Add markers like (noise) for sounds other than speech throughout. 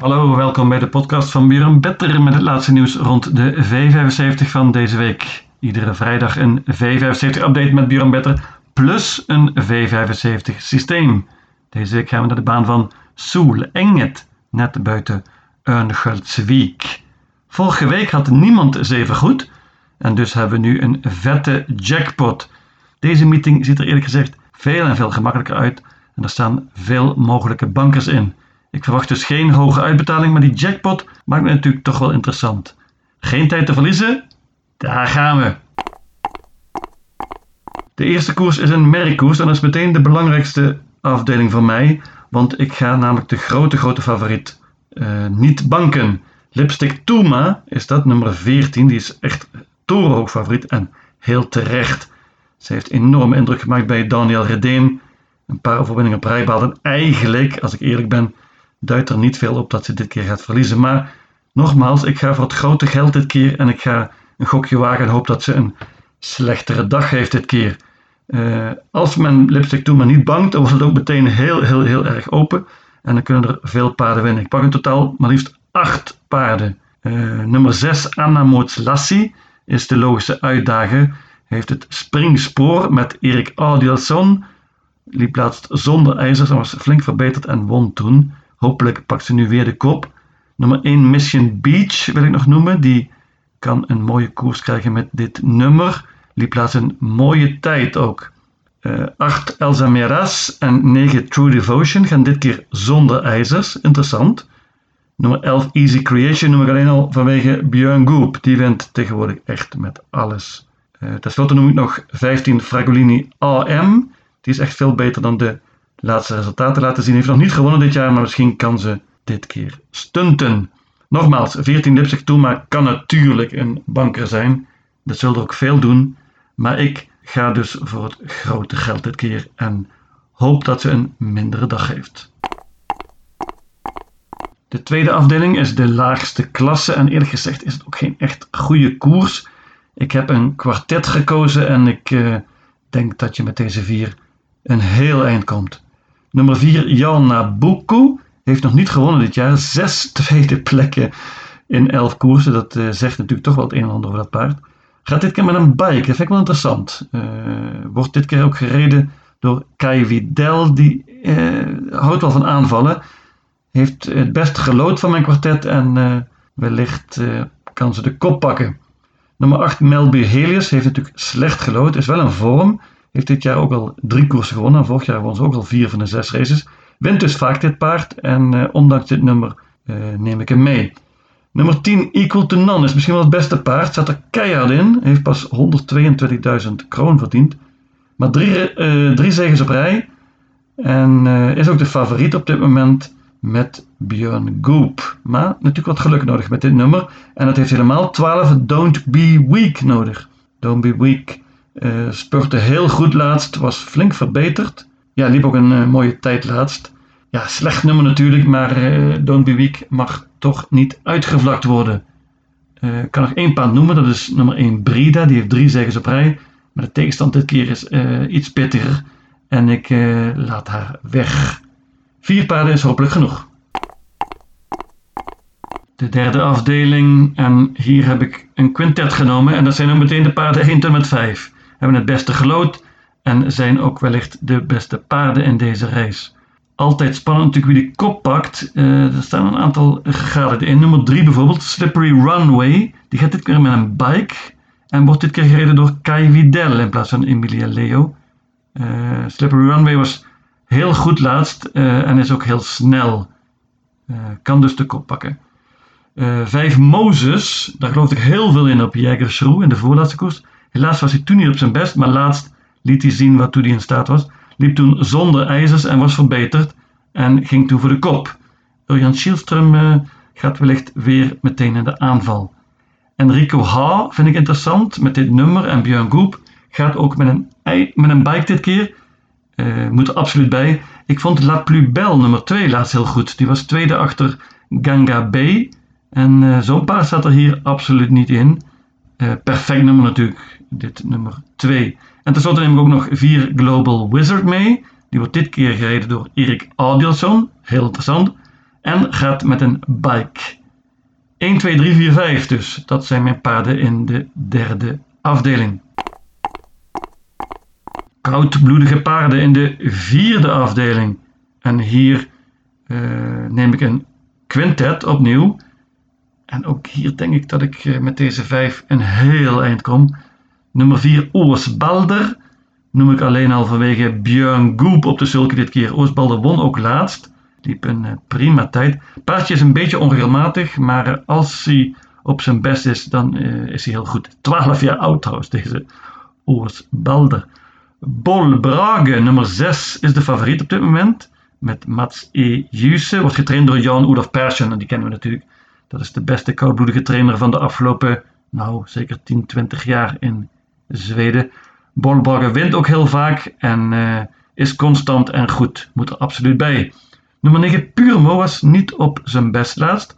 Hallo, welkom bij de podcast van Buren Better met het laatste nieuws rond de V75 van deze week. Iedere vrijdag een V75-update met Buren Better plus een V75-systeem. Deze week gaan we naar de baan van Soel Enget, net buiten Örnsköldsvik. Vorige week had niemand zeven goed en dus hebben we nu een vette jackpot. Deze meeting ziet er eerlijk gezegd veel en veel gemakkelijker uit en er staan veel mogelijke bankers in. Ik verwacht dus geen hoge uitbetaling, maar die jackpot maakt me natuurlijk toch wel interessant. Geen tijd te verliezen, daar gaan we. De eerste koers is een merkkoers en dat is meteen de belangrijkste afdeling voor mij, want ik ga namelijk de grote, grote favoriet uh, niet banken. Lipstick Touma is dat, nummer 14, die is echt torenhoog favoriet en heel terecht. Ze heeft enorm indruk gemaakt bij Daniel Redeen. Een paar overwinningen op rijbaan. En eigenlijk, als ik eerlijk ben, duidt er niet veel op dat ze dit keer gaat verliezen. Maar nogmaals, ik ga voor het grote geld dit keer en ik ga een gokje wagen en hoop dat ze een slechtere dag heeft dit keer. Uh, als men Lipstick Toema niet bangt, dan wordt het ook meteen heel, heel, heel erg open. En dan kunnen er veel paarden winnen. Ik pak in totaal maar liefst 8 paarden. Uh, nummer 6, Anna Lassie, is de logische uitdager. Heeft het springspoor met Erik Audielson. Liep laatst zonder ijzers en was flink verbeterd en won toen. Hopelijk pakt ze nu weer de kop. Nummer 1 Mission Beach wil ik nog noemen. Die kan een mooie koers krijgen met dit nummer. Liep laatst een mooie tijd ook. Uh, 8 Elsa Meras en 9 True Devotion gaan dit keer zonder ijzers. Interessant. Nummer 11 Easy Creation noem ik alleen al vanwege Björn Goop. Die wint tegenwoordig echt met alles. Uh, Ten slotte noem ik nog 15 Fragolini AM. Die is echt veel beter dan de laatste resultaten laten zien. Heeft nog niet gewonnen dit jaar, maar misschien kan ze dit keer stunten. Nogmaals, 14 Lipstick Toema kan natuurlijk een banker zijn. Dat zullen er ook veel doen. Maar ik ga dus voor het grote geld dit keer en hoop dat ze een mindere dag heeft. De tweede afdeling is de laagste klasse en eerlijk gezegd is het ook geen echt goede koers. Ik heb een kwartet gekozen en ik uh, denk dat je met deze vier een heel eind komt. Nummer 4, Jan Nabucco, heeft nog niet gewonnen dit jaar. Zes (laughs) tweede plekken in elf koersen. Dat uh, zegt natuurlijk toch wel het een en ander over dat paard. Gaat dit keer met een bike, dat vind ik wel interessant. Uh, wordt dit keer ook gereden door Kai Widel, die uh, houdt wel van aanvallen. Heeft het beste gelood van mijn kwartet en wellicht kan ze de kop pakken. Nummer 8, Melby Helios, heeft natuurlijk slecht gelood, is wel een vorm. Heeft dit jaar ook al drie koersen gewonnen. Vorig jaar won ze ook al vier van de zes races. Wint dus vaak dit paard en uh, ondanks dit nummer uh, neem ik hem mee. Nummer 10, Equal to None, is misschien wel het beste paard. Zat er keihard in. Heeft pas 122.000 kroon verdiend. Maar drie, uh, drie zegens op rij. En is ook de favoriet op dit moment met Björn Goop. Maar natuurlijk wat geluk nodig met dit nummer. En het heeft helemaal 12 Don't Be Weak nodig. Don't Be Weak uh, spurte heel goed laatst, was flink verbeterd. Ja, liep ook een uh, mooie tijd laatst. Ja, slecht nummer natuurlijk, maar uh, Don't Be Weak mag toch niet uitgevlakt worden. Ik kan nog één paard noemen, dat is nummer 1 Brida. Die heeft drie zegens op rij. Maar de tegenstand dit keer is iets pittiger. En ik laat haar weg. Vier paarden is hopelijk genoeg. De derde afdeling. En hier heb ik een quintet genomen. En dat zijn ook meteen de paarden 1 tot met 5 hebben het beste gelood en zijn ook wellicht de beste paarden in deze race. Altijd spannend natuurlijk wie de kop pakt. Uh, er staan een aantal graden in. Nummer 3 bijvoorbeeld, Slippery Runway. Die gaat dit keer met een bike en wordt dit keer gereden door Kai Vidal in plaats van Emilia Leo. Uh, Slippery Runway was heel goed laatst uh, en is ook heel snel. kan dus de kop pakken. vijf Moses, daar geloof ik heel veel in op Jägersroe in de voorlaatste koers. Helaas was hij toen niet op zijn best, maar laatst liet hij zien waartoe hij in staat was. Liep toen zonder ijzers en was verbeterd en ging toen voor de kop. Urjan Schielström uh, gaat wellicht weer meteen in de aanval. Enrico H. vind ik interessant met dit nummer en Björn Goep gaat ook met een, met een bike dit keer. Uh, moet er absoluut bij. Ik vond La Plus Belle nummer 2 laatst heel goed. Die was tweede achter Ganga B. En uh, zo'n paar staat er hier absoluut niet in. Perfect nummer natuurlijk dit nummer 2. En tenslotte neem ik ook nog 4 Global Wizard mee. Die wordt dit keer gereden door Erik Audielson. Heel interessant. en gaat met een bike. 1, 2, 3, 4, 5 dus. Dat zijn mijn paarden in de derde afdeling. Koudbloedige paarden in de vierde afdeling. En hier uh, neem ik een quintet opnieuw. En ook hier denk ik dat ik uh, met deze vijf een heel eind kom. Nummer 4 Oosbalder. Noem ik alleen al vanwege Björn Goop op de sulke dit keer. Oosbalder won ook laatst. Liep een uh, prima tijd. Paardje is een beetje onregelmatig, maar als hij op zijn best is, dan is hij heel goed. 12 jaar oud trouwens, deze Oosbalder. Bol Brage, nummer 6, is de favoriet op dit moment. Met Mats E. Juse. Wordt getraind door Jan Olaf Persson. En die kennen we natuurlijk. Dat is de beste koudbloedige trainer van de afgelopen, nou zeker 10, 20 jaar in Zweden. Bol Brage wint ook heel vaak. En uh, is constant en goed. Moet er absoluut bij. Nummer 9, Purmo, was niet op zijn best laatst.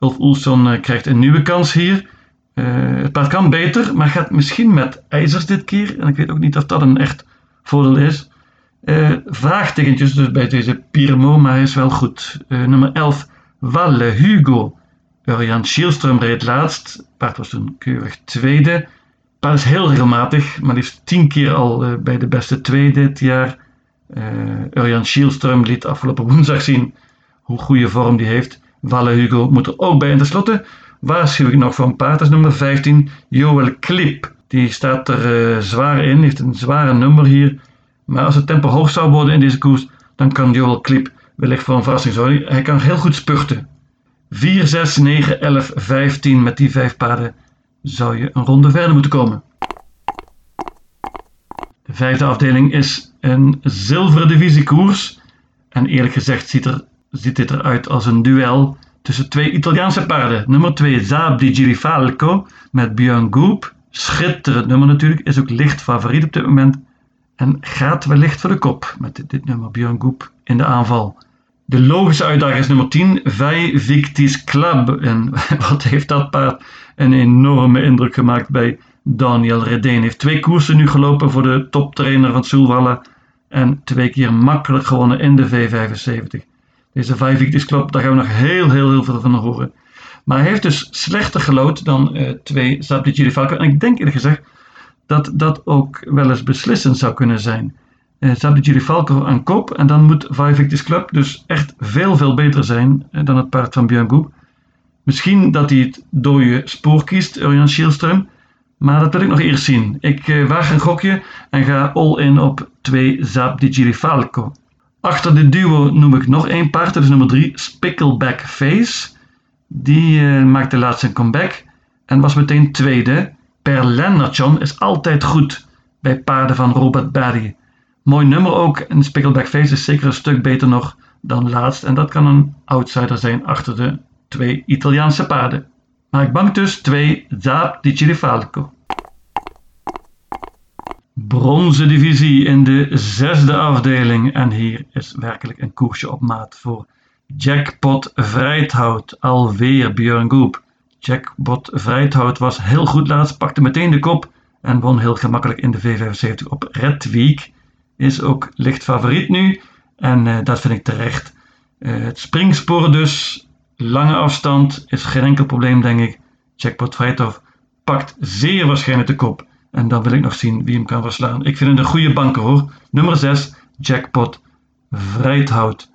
Ulf Oelson uh, krijgt een nieuwe kans hier. Uh, het paard kan beter, maar gaat misschien met ijzers dit keer. En ik weet ook niet of dat een echt voordeel is. Vraagtekentjes dus bij deze Pirmo, maar hij is wel goed. Nummer 11, Walle Hugo. Jan Schielström reed laatst. Het paard was toen keurig tweede. Paard is heel regelmatig, maar liefst tien keer al bij de beste twee dit jaar. Urjan Schielström liet afgelopen woensdag zien hoe goede vorm die heeft. Walle Hugo moet er ook bij. En tenslotte waarschuw ik nog voor een paard. Dat is nummer 15, Joel Klip. Die staat er uh, zwaar in, heeft een zware nummer hier. Maar als het tempo hoog zou worden in deze koers, dan kan Joel Klip wellicht voor een verrassing zorgen. Hij kan heel goed spurten. 4, 6, 9, 11, 15 met die vijf paarden zou je een ronde verder moeten komen. De vijfde afdeling is een zilveren divisiekoers. En eerlijk gezegd ziet, er, ziet dit eruit als een duel tussen twee Italiaanse paarden. Nummer 2 Zaab di Girifalco met Björn Goop. Schitterend nummer natuurlijk, is ook licht favoriet op dit moment. En gaat wellicht voor de kop met dit, dit nummer Björn Goop in de aanval. De logische uitdaging is nummer 10, Vai Victis Club. En (laughs) wat heeft dat paard een enorme indruk gemaakt bij Daniel Redeen. Heeft twee koersen nu gelopen voor de toptrainer van Soelwalla. En twee keer makkelijk gewonnen in de V75. Deze Five Victis Club, daar gaan we nog heel, heel, heel veel van horen. Maar hij heeft dus slechter gelood dan uh, twee Sabdi Falco. En ik denk eerlijk gezegd dat dat ook wel eens beslissend zou kunnen zijn. Uh, Sabdi de Falco aan kop en dan moet Five Victis Club dus echt veel, veel beter zijn uh, dan het paard van Björn Goep. Misschien dat hij het dode spoor kiest, Urjan Schielström. Maar dat wil ik nog eerst zien. Ik uh, waag een gokje en ga all in op 2 Zaap di Falco. Achter de duo noem ik nog één paard, dat is nummer 3, Spickleback Face. Die uh, maakte laatst een comeback en was meteen tweede. Per Lennartson is altijd goed bij paarden van Robert Barry. Mooi nummer ook en Spickleback Face is zeker een stuk beter nog dan laatst. En dat kan een outsider zijn achter de twee Italiaanse paarden. Maar ik bank dus 2 Zaap di Cirifalco bronzen divisie in de zesde afdeling. En hier is werkelijk een koersje op maat voor Jackpot Vrijthout. Alweer Björn Goop. Jackpot Vrijthout was heel goed laatst, pakte meteen de kop en won heel gemakkelijk in de V75 op Red Week. Is ook licht favoriet nu en uh, dat vind ik terecht. Uh, het springspoor dus, lange afstand, is geen enkel probleem denk ik. Jackpot Vrijthout pakt zeer waarschijnlijk de kop. En dan wil ik nog zien wie hem kan verslaan. Ik vind het een goede banker hoor. Nummer 6, Jackpot Vrijthout.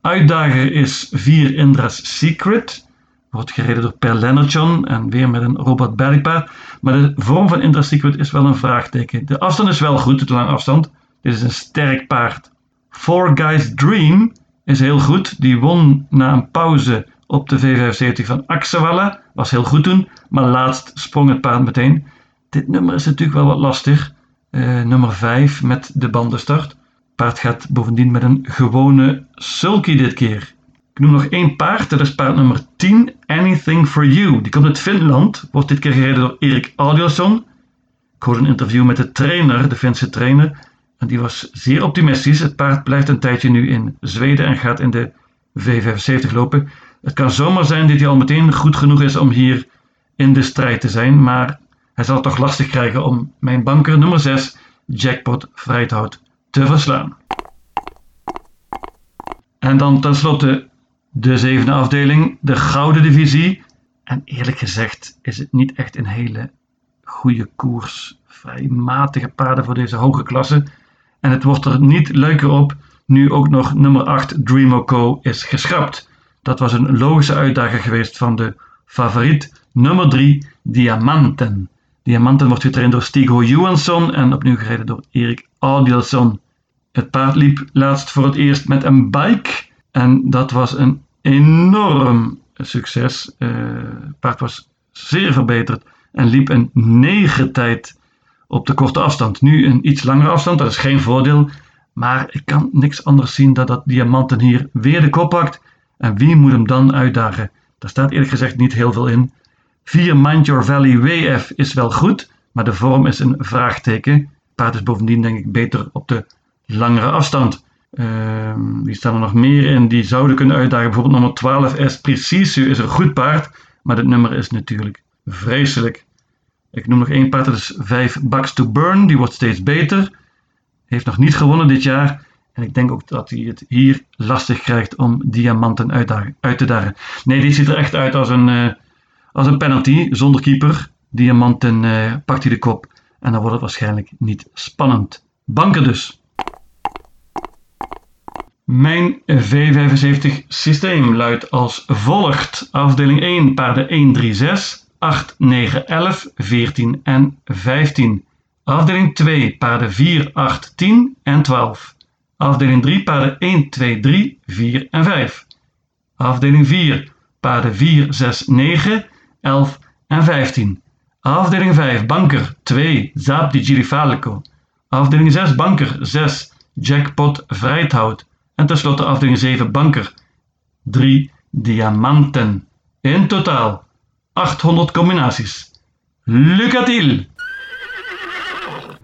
Uitdager is 4 Indra's Secret. Wordt gereden door Per Leonardson en weer met een Robert Bergpaard. Maar de vorm van Indra's Secret is wel een vraagteken. De afstand is wel goed, de lange afstand. Dit is een sterk paard. Four Guys Dream is heel goed. Die won na een pauze op de V75 van Axewalla. Was heel goed toen, maar laatst sprong het paard meteen. Dit nummer is natuurlijk wel wat lastig. Uh, nummer 5 met de bandenstart. Paard gaat bovendien met een gewone sulky dit keer. Ik noem nog één paard, dat is paard nummer 10, Anything for You. Die komt uit Finland, wordt dit keer gereden door Erik Audiosson. Ik hoorde een interview met de trainer, de Finse trainer, die was zeer optimistisch. Het paard blijft een tijdje nu in Zweden en gaat in de V75 lopen. Het kan zomaar zijn dat hij al meteen goed genoeg is om hier in de strijd te zijn, maar hij zal het toch lastig krijgen om mijn banker nummer 6, Jackpot Vrijthout, te verslaan. En dan tenslotte De zevende afdeling, de Gouden Divisie. En eerlijk gezegd is het niet echt een hele goede koers. Vrij matige paarden voor deze hoge klasse. En het wordt er niet leuker op nu ook nog nummer 8 Dreamo Co is geschrapt. Dat was een logische uitdaging geweest van de favoriet nummer 3 Diamanten. Diamanten wordt getraind door Stigo Johansson en opnieuw gereden door Erik Audielson. Het paard liep laatst voor het eerst met een bike en dat was een enorm succes. Uh, het paard was zeer verbeterd en liep een negen tijd op de korte afstand. Nu een iets langere afstand, dat is geen voordeel. Maar ik kan niks anders zien dan dat Diamanten hier weer de kop pakt. En wie moet hem dan uitdagen? Daar staat eerlijk gezegd niet heel veel in. 4 Mind Your Valley WF is wel goed, maar de vorm is een vraagteken. Paard is bovendien denk ik beter op de langere afstand. Uh, wie staan er nog meer in die zouden kunnen uitdagen? Bijvoorbeeld nummer 12 S Precisu is een goed paard, maar dit nummer is natuurlijk vreselijk. Ik noem nog één paard, dat is 5 Bucks to Burn, die wordt steeds beter. Heeft nog niet gewonnen dit jaar. En ik denk ook dat hij het hier lastig krijgt om diamanten uit, te dagen. Nee, die ziet er echt uit als een, uh, als een penalty zonder keeper. Diamanten uh, pakt hij de kop. En dan wordt het waarschijnlijk niet spannend. Banken dus. Mijn V75 systeem luidt als volgt. Afdeling 1, paarden 1, 3, 6, 8, 9, 11, 14 en 15. Afdeling 2, paarden 4, 8, 10 en 12. Afdeling 3, paarden 1, 2, 3, 4 en 5. Afdeling 4, paarden 4, 6, 9, 11 en 15. Afdeling 5, banker 2, Zaap di Girifalco. Afdeling 6, banker 6, Jackpot Vrijthout. En tenslotte afdeling 7, banker 3, Diamanten. In totaal 800 combinaties. Lucatil!